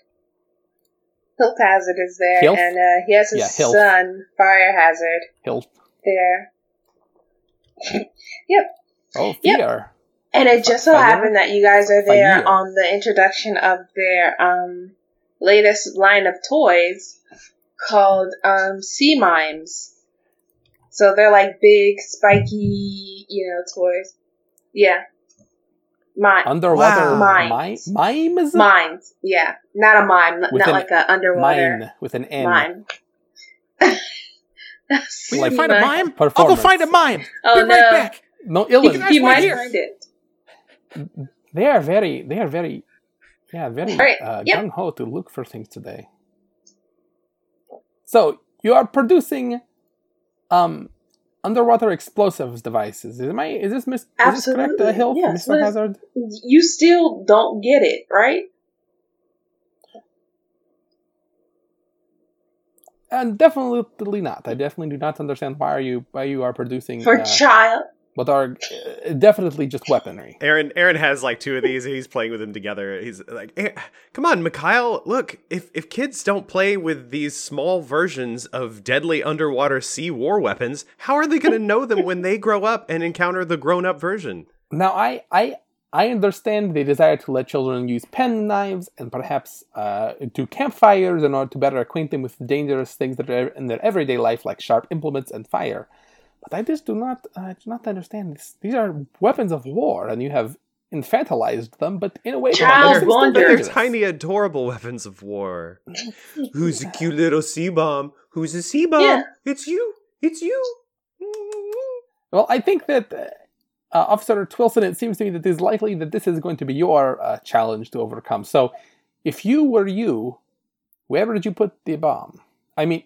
Health Hazard is there, Hilth? and uh, he has his Yeah, son, Fire Hazard, Hill. there. Yep. Oh, Yep. Fear. And it just so Fire? happened that you guys are there Fire. on the introduction of their um, latest line of toys called um, Sea Mimes. So they're like big, spiky, you know, toys. Yeah. Mime. Underwater Wow. mime. Mimes. Mimes. Yeah. Not a mime. Not With an- like a underwater Mine with an N. mime. we can Sea find a mime. mime. I'll go find a mime. Oh Be no. right back. No, He, can, Guys, he wait might here. find it. They are very. They are very. Yeah, very Alright, uh, yep. gung ho to look for things today. So you are producing, um, underwater explosives devices. Is my is this mis- is this correct? Uh, Hill, yes. Mr. Hazard. You still don't get it, right? And definitely not. I definitely do not understand why are you why you are producing For uh, child. What are uh, definitely just weaponry. Aaron Aaron has like two of these and he's playing with them together. He's like, "Eh, "Come on, Mikhail, look, if if kids don't play with these small versions of deadly underwater sea war weapons, how are they going to know them when they grow up and encounter the grown-up version?" Now, I, I, I understand the desire to let children use pen knives and perhaps uh, do campfires in order to better acquaint them with dangerous things that are in their everyday life, like sharp implements and fire. But I just do not, uh, do not understand this. These are weapons of war, and you have infantilized them, but in a way, Child that makes them. They're tiny, adorable weapons of war. Who's a cute little sea bomb? Who's a sea bomb? Yeah. It's you. It's you. Well, I think that uh, uh, Officer Twilson, it seems to me that it is likely that this is going to be your uh, challenge to overcome. So, if you were you, where did you put the bomb? I mean,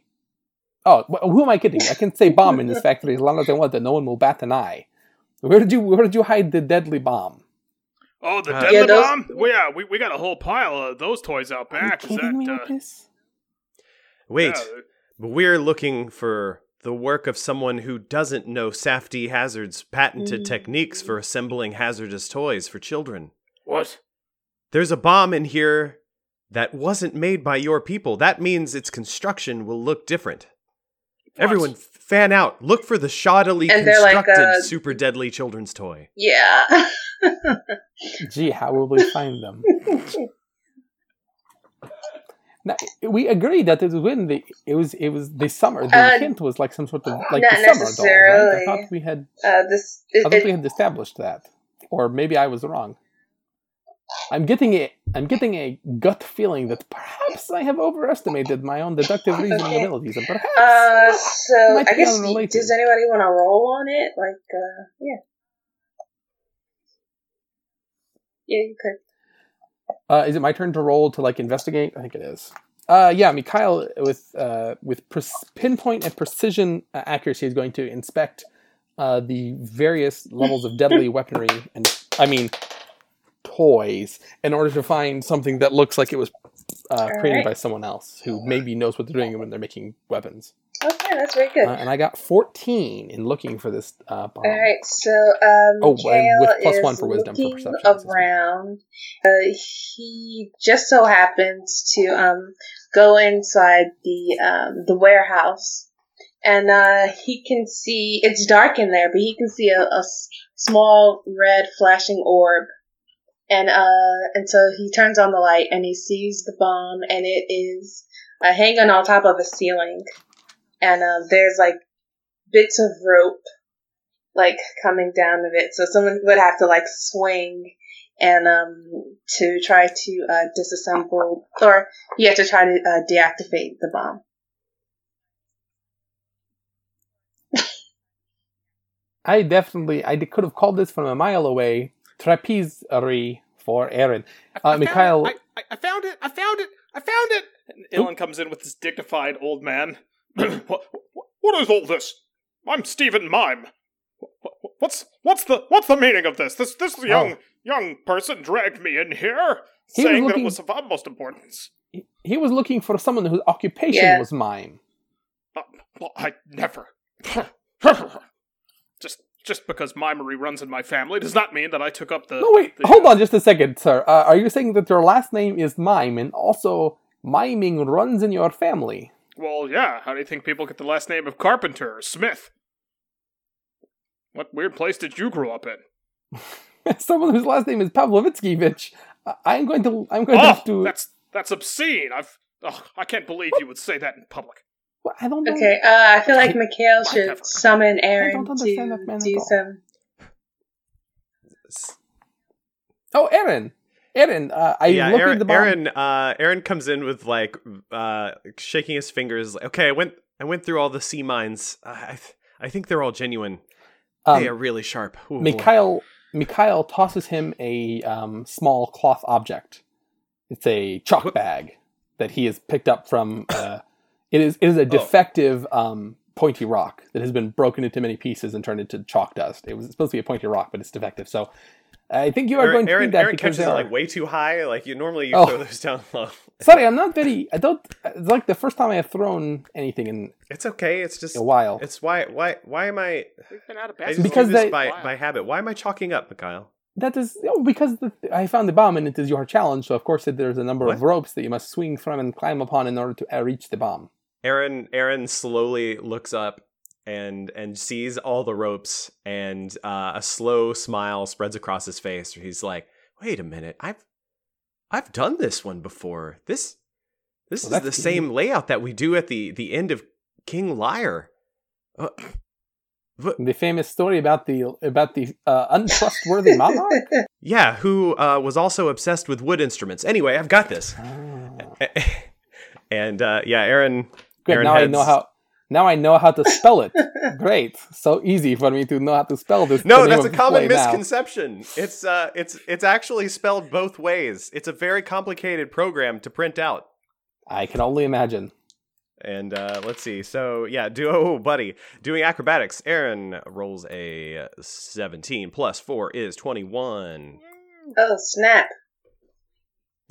oh, who am I kidding? I can say bomb in this factory as long as I want, that no one will bat an eye. Where did you Where did you hide the deadly bomb? Oh, the Uh, deadly Yeah, those- bomb? Well, yeah, we, we got a whole pile of those toys out back. Are you back. Is kidding me that, with uh, this? Wait, yeah, but we're looking for the work of someone who doesn't know Safety Hazard's patented Mm. techniques for assembling hazardous toys for children. what? There's a bomb in here that wasn't made by your people. That means its construction will look different. What? Everyone, fan out. Look for the shoddily And they're like, constructed uh, super deadly children's toy. Yeah. Gee, how will we find them? Now, we agreed that it was when the it was it was the summer. The Uh, hint was like some sort of like not the summer dolls, right? I thought we had uh, this I thought it, we had established that, or maybe I was wrong. I'm getting a I'm getting a gut feeling that perhaps I have overestimated my own deductive reasoning Okay. abilities, and perhaps uh, so Might I be guess unrelated. does anybody want to roll on it? Like, uh, yeah, yeah, you could. uh, is it my turn to roll to like investigate? I think it is. Uh, yeah, Mikhail with uh, with pre- pinpoint and precision uh, accuracy is going to inspect uh, the various levels of deadly weaponry and I mean toys in order to find something that looks like it was uh, created Alright. by someone else who maybe knows what they're doing when they're making weapons. Okay, that's very good. Uh, and I got 14 in looking for this uh, bomb. All right, so um, Oh, and with is one for wisdom for perception, around. Uh, he just so happens to um, go inside the um, the warehouse, and uh, he can see it's dark in there, but he can see a small red flashing orb, and uh, and so he turns on the light and he sees the bomb, and it is uh, hanging on top of a ceiling, and uh, there's like bits of rope like coming down of it. So someone would have to like swing and um to try to uh, disassemble or you have to try to uh, deactivate the bomb. I definitely, I could have called this from a mile away. Trapezery for Aaron. I, Uh, I Mikhail- Found it. I, I, I found it. I found it. I found it. And Illyn comes in with this dignified old man. what, what, what is all this? I'm Stephen Mime. What's what's the what's the meaning of this? This this young Oh. young person dragged me in here, He was saying that it was of utmost importance. He- He was looking for someone whose occupation Yeah. was mime. Uh, well, I never. Just because mimery runs in my family does not mean that I took up the. No, wait, the- hold on just a second, sir. Uh, are you saying that your last name is Mime and also miming runs in your family? Well, yeah. How do you think people get the last name of Carpenter or Smith? What weird place did you grow up in? someone whose last name is Pavlovitskyvich. I- I'm going to, I'm going to Oh, have to. that's that's obscene. I've. Oh, I can't believe you would say that in public. Well, I don't know. Okay, uh, I feel like Mikhail should never- summon Aaron don't understand to do some. Oh, Aaron, Aaron. Uh, I yeah, looked Aaron, at the bomb. Aaron, uh, Aaron comes in with like uh, shaking his fingers. Like, okay, I went, I went through all the sea mines. Uh, I, th- I think they're all genuine. Um, they are really sharp. Ooh, boy. Mikhail Mikhail tosses him a um, small cloth object. It's a chalk bag that he has picked up from. It is it is Oh. a defective um, pointy rock that has been broken into many pieces and turned into chalk dust. It was supposed to be a pointy rock, but it's defective. So I think you are Aaron, going to Aaron, need that Aaron catches they it are- like way too high. Like you normally you Oh. throw those down low. Sorry, I'm not very. I don't. It's like the first time I have thrown anything in It's okay. It's just a while. It's why why why am I? We've been out of I just. Because do this they- by Wow. by habit. Why am I chalking up, Mikhail? That is oh, because the, I found the bomb and it is your challenge. So of course there's a number of ropes that you must swing from and climb upon in order to uh, reach the bomb. Aaron Aaron slowly looks up and and sees all the ropes and uh, a slow smile spreads across his face. He's like, "Wait a minute, I've I've done this one before. This this Well, is the that's same layout that we do at the the end of King Liar." Uh, but, The famous story about the about the uh, untrustworthy monarch. yeah, who uh, was also obsessed with wood instruments. Anyway, I've got this. Ah. and uh, yeah, Aaron. Good. Aaron now I know how. Now I know how to spell it. Great. So easy for me to know how to spell this. No, that's a common play now. misconception. It's uh, it's it's actually spelled both ways. It's a very complicated program to print out. I can only imagine. And uh, let's see. So yeah, do oh buddy, doing acrobatics. Aaron rolls a seventeen plus four is twenty one. oh snap!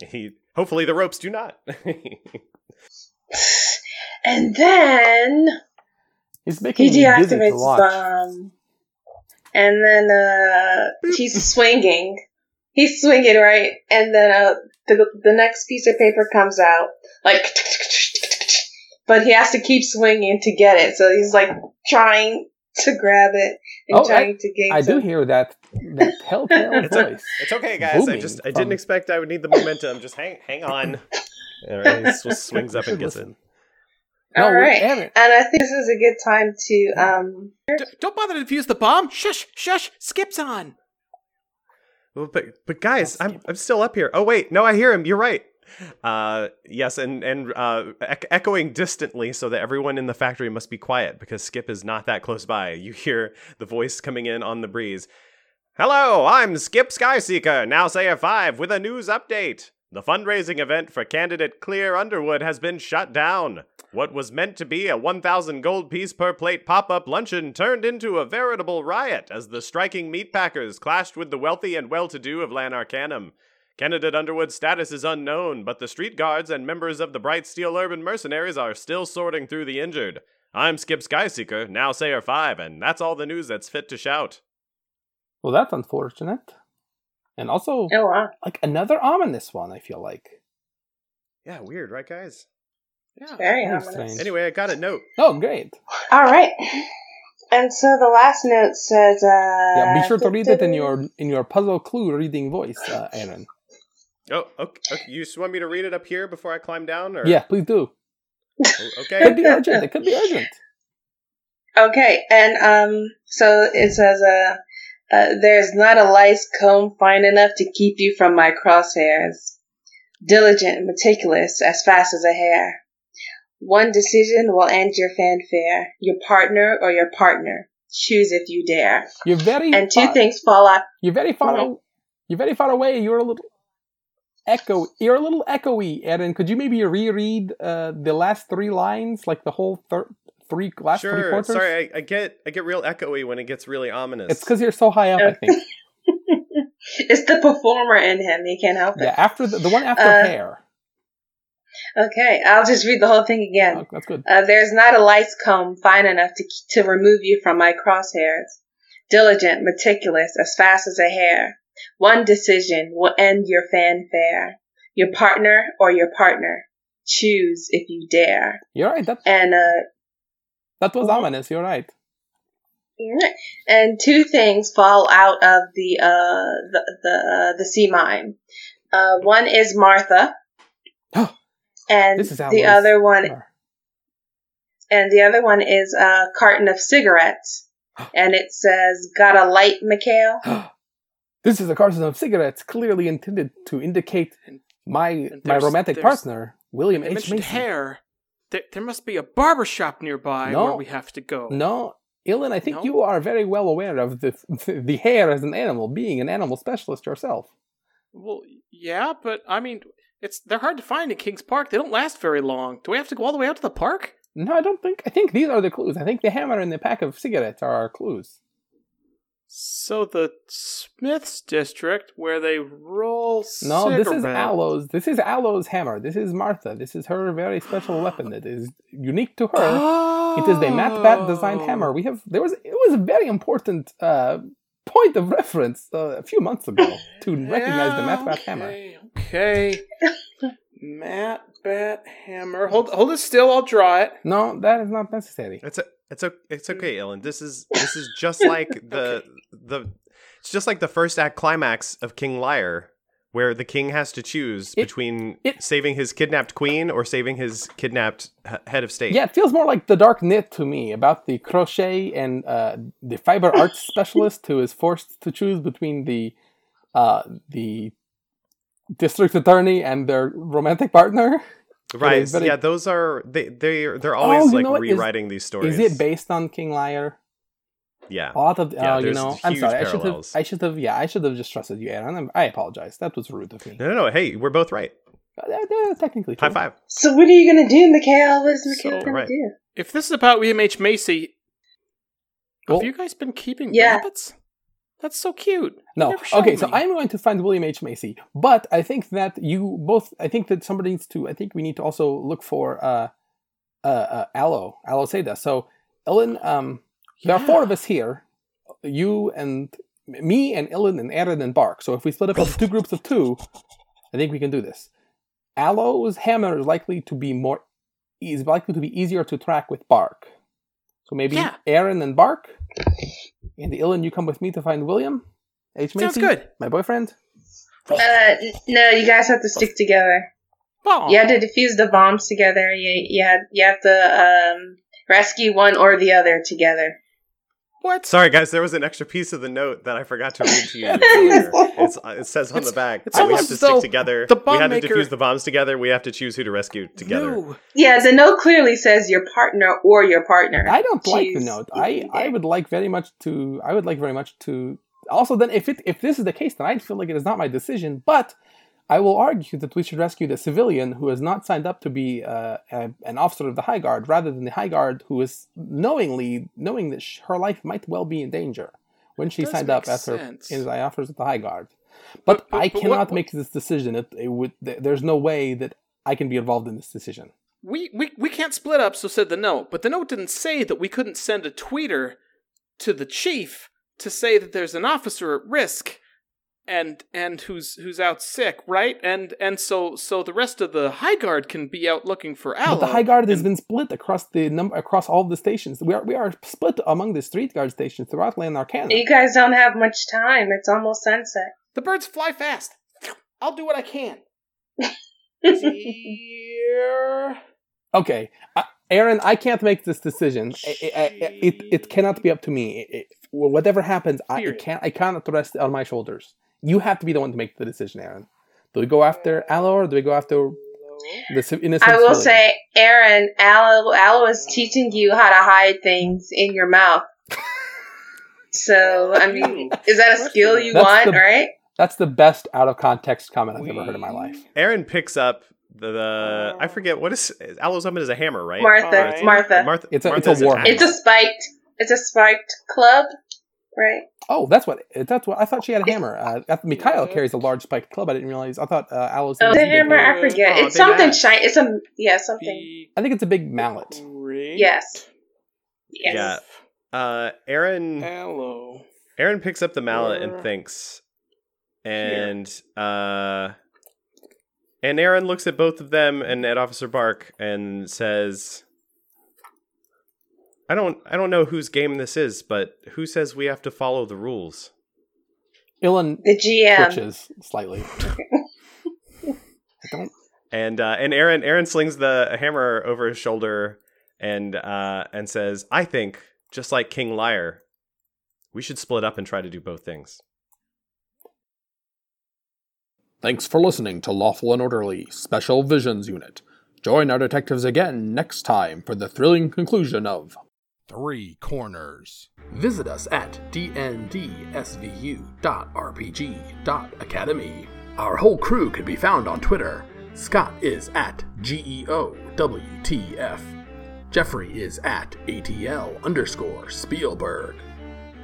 He hopefully the ropes do not. And then He's making he me dizzy to deactivates the watch. bomb, and then uh, he's swinging. He's swinging right, and then uh, the the next piece of paper comes out like, but he has to keep swinging to get it. So he's like trying to grab it and Oh, I- trying to gain. I do hear that that telltale It's a- voice. it's okay, guys. I just I didn't expect I would need the momentum. Just hang hang on. All right, he swings up and gets it. Listen. All No, right, Aaron. and I think this is a good time to um. D- don't bother to defuse the bomb. Shush, shush. Skips on. Well, but but guys, I'm I'm still up here. Oh wait, no, I hear him. You're right. Uh, yes, and and uh, ec- echoing distantly so that everyone in the factory must be quiet because Skip is not that close by. You hear the voice coming in on the breeze. Hello, I'm Skip Skyseeker. Now say a five with a news update. The fundraising event for candidate Claire Underwood has been shut down. What was meant to be a 1,000 gold piece per plate pop up luncheon turned into a veritable riot as the striking meatpackers clashed with the wealthy and well to do of Lanarcanum. Candidate Underwood's status is unknown, but the street guards and members of the Bright Steel Urban Mercenaries are still sorting through the injured. I'm Skip Skyseeker, now Sayer 5, and that's all the news that's fit to shout. Well, that's unfortunate. And also, Oh wow. like another ominous one, I feel like. Yeah, weird, right, guys? Yeah. Very Very ominous. strange. Anyway, I got a note. Oh, great. All right. And so the last note says, uh, Yeah, be sure to read it in your in your puzzle clue reading voice, uh, Aaron. Oh, okay, okay. You just want me to read it up here before I climb down? Or? Yeah, please do. O- Could be urgent. It could be urgent. Okay, and um, so it says, uh, uh, there's not a lice comb fine enough to keep you from my crosshairs. Diligent, meticulous, as fast as a hare. One decision will end your fanfare. Your partner or your partner. Choose if you dare. You're very And two far, things fall off. You're very far. Mhm. aw- You're very far away. You're a little echo. You're a little echoey, Aaron. Could you maybe reread uh, the last three lines, like the whole thir- three last three Sure. quarters? Sorry, I, I get I get real echoey when it gets really ominous. It's because you're so high up. I think. It's the performer in him. He can't help it. Yeah, after the, the one after Uh, hair. Okay, I'll just read the whole thing again. Oh, that's good. Uh, there's not a lice comb fine enough to, to remove you from my crosshairs. Diligent, meticulous, as fast as a hair. One decision will end your fanfare. Your partner or your partner. Choose if you dare. You're right. That And, uh, that was ominous. You're right. and two things fall out of the, uh, the, the, uh, the sea mine. Uh, one is Martha. and This is the other one and the other one is a carton of cigarettes. And it says, "Got a light, Mikhail?" This is a carton of cigarettes, clearly intended to indicate my and my romantic partner, William H. mentioned Mason. hair. There, there must be a barber shop nearby No. where we have to go. No, Illyn, I think No? you are very well aware of the the hair as an animal, being an animal specialist yourself. Well, yeah, but I mean, it's they're hard to find in Kings Park. They don't last very long. Do we have to go all the way out to the park? No, I don't think. I think these are the clues. I think the hammer and the pack of cigarettes are our clues. So the Smiths district where they roll No, this is cigarettes. Aloe's. This is Aloe's hammer. This is Martha. This is her very special weapon that is unique to her. Oh. It is the Matt Bat designed hammer. We have there was it was a very important uh, point of reference uh, a few months ago to recognize the Matt Bat hammer. okay, Okay. Matt Bat hammer. Hold hold it still. I'll draw it. No, that is not necessary. It's a, it's a, it's okay, Illyn. This is this is just like the the it's just like the first act climax of King Lear, where the king has to choose It- between it- saving his kidnapped queen or saving his kidnapped h- head of state. Yeah, it feels more like the Dark Knit to me about the crochet and uh, the fiber arts specialist who is forced to choose between the uh, the district attorney and their romantic partner. right. is very- Yeah, those are they they they're always Oh, like know what? Is- rewriting these stories. Is it based on King Lear? Yeah. A lot of Yeah, uh, you there's know. I'm huge sorry. I should have. I should have. Yeah, I should have just trusted you, Aaron. I'm- I apologize. That was rude of me. No, no, no. Hey, we're both right. Uh, uh, technically, High five. So what are you gonna do, Mikhail? What is Mikhail So, gonna right. do? If this is about William H Macy, Well- have you guys been keeping Yeah. rabbits? That's so cute. No. Okay, so. I'm going to find William H. Macy, but I think that you both. I think that somebody needs to. I think we need to also look for uh, uh, uh Aloe, Aloe Seda. So, Illyn, um, there are four of us here. You and me and Illyn and Aaron and Bark. So if we split up into two groups of two, I think we can do this. Aloe's hammer is likely to be more is likely to be easier to track with Bark. So maybe Yeah. Aaron and Bark, and Illyn, you come with me to find William H. Macy, Sounds good. my boyfriend. Uh, no, you guys have to stick together. Oh, You have to defuse the bombs together. You you have you have to um, rescue one or the other together. What? Sorry, guys. There was an extra piece of the note that I forgot to read to you. it's, uh, it says on It's- the back it's that we have to stick together. the we bomb had to maker- defuse the bombs together. We have to choose who to rescue together. No. Yeah, the note clearly says your partner or your partner. I don't like the note. I, I would like very much to. I would like very much to. Also, then if it if this is the case, then I feel like it is not my decision. But I will argue that we should rescue the civilian who has not signed up to be uh, a, an officer of the High Guard, rather than the High Guard who is knowingly knowing that sh- her life might well be in danger when she signed up as her sense. as the officers of the High Guard. But, But- but- I but cannot what- make this decision. It, it would. There's no way that I can be involved in this decision. we, we we can't split up, so said the note. But the note didn't say that we couldn't send a tweeter to the chief to say that there's an officer at risk and and who's who's out sick, right? And and so so the rest of the High Guard can be out looking for Aloe. But the High Guard has been split across the number across all the stations. We are we are split among the Street Guard stations throughout Land Arcana. You guys don't have much time. It's almost sunset. The birds fly fast. I'll do what I can. Here. Okay, uh, Aaron, I can't make this decision. It, it, it, it cannot be up to me. It, whatever happens, I it can't. I cannot rest on my shoulders. You have to be the one to make the decision, Aaron. Do we go after Aloe or do we go after the innocent? I will say, Aaron, Aloe, Aloe is teaching you how to hide things in your mouth. so, I mean, is that a skill you That's want, the, right? That's the best out of context comment I've ever heard in my life. Aaron picks up the, the I forget what is Aloe's weapon is a hammer, right? Martha. Right. Martha. Martha. It's a, Martha it's a war. It's a spiked. It's a spiked club. Right. Oh, that's what. That's what I thought. She had a hammer. Uh, Mikhail carries a large spiked club. I didn't realize. I thought uh, Aloe's. Oh, the hammer. I forget. Oh, it's something shiny. It's a yeah, something. I think it's a big mallet. Yes. Yes. Yeah. Uh, Aaron. Aloe. Aaron picks up the mallet and thinks, and Here. uh, and Aaron looks at both of them and at Officer Bark and says, I don't I don't know whose game this is, but who says we have to follow the rules? Illyn the GM twitches slightly. I don't. And uh, and Aaron Aaron slings the hammer over his shoulder and uh, and says, "I think just like King Liar, we should split up and try to do both things." Thanks for listening to Lawful and Orderly Special Visions Unit. Join our detectives again next time for the thrilling conclusion of Three Corners. Visit us at dndsvu.rpg.academy. Our whole crew can be found on Twitter. Scott is at GEOWTF. Jeffrey is at ATL underscore Spielberg.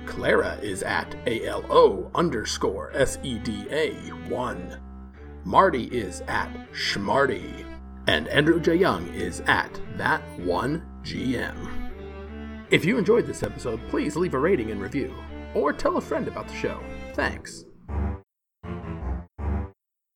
Clara is at ALO underscore SEDA 1. Marty is at Schmarty. And Andrew J. Young is at That One GM. If you enjoyed this episode, please leave a rating and review, or tell a friend about the show. Thanks.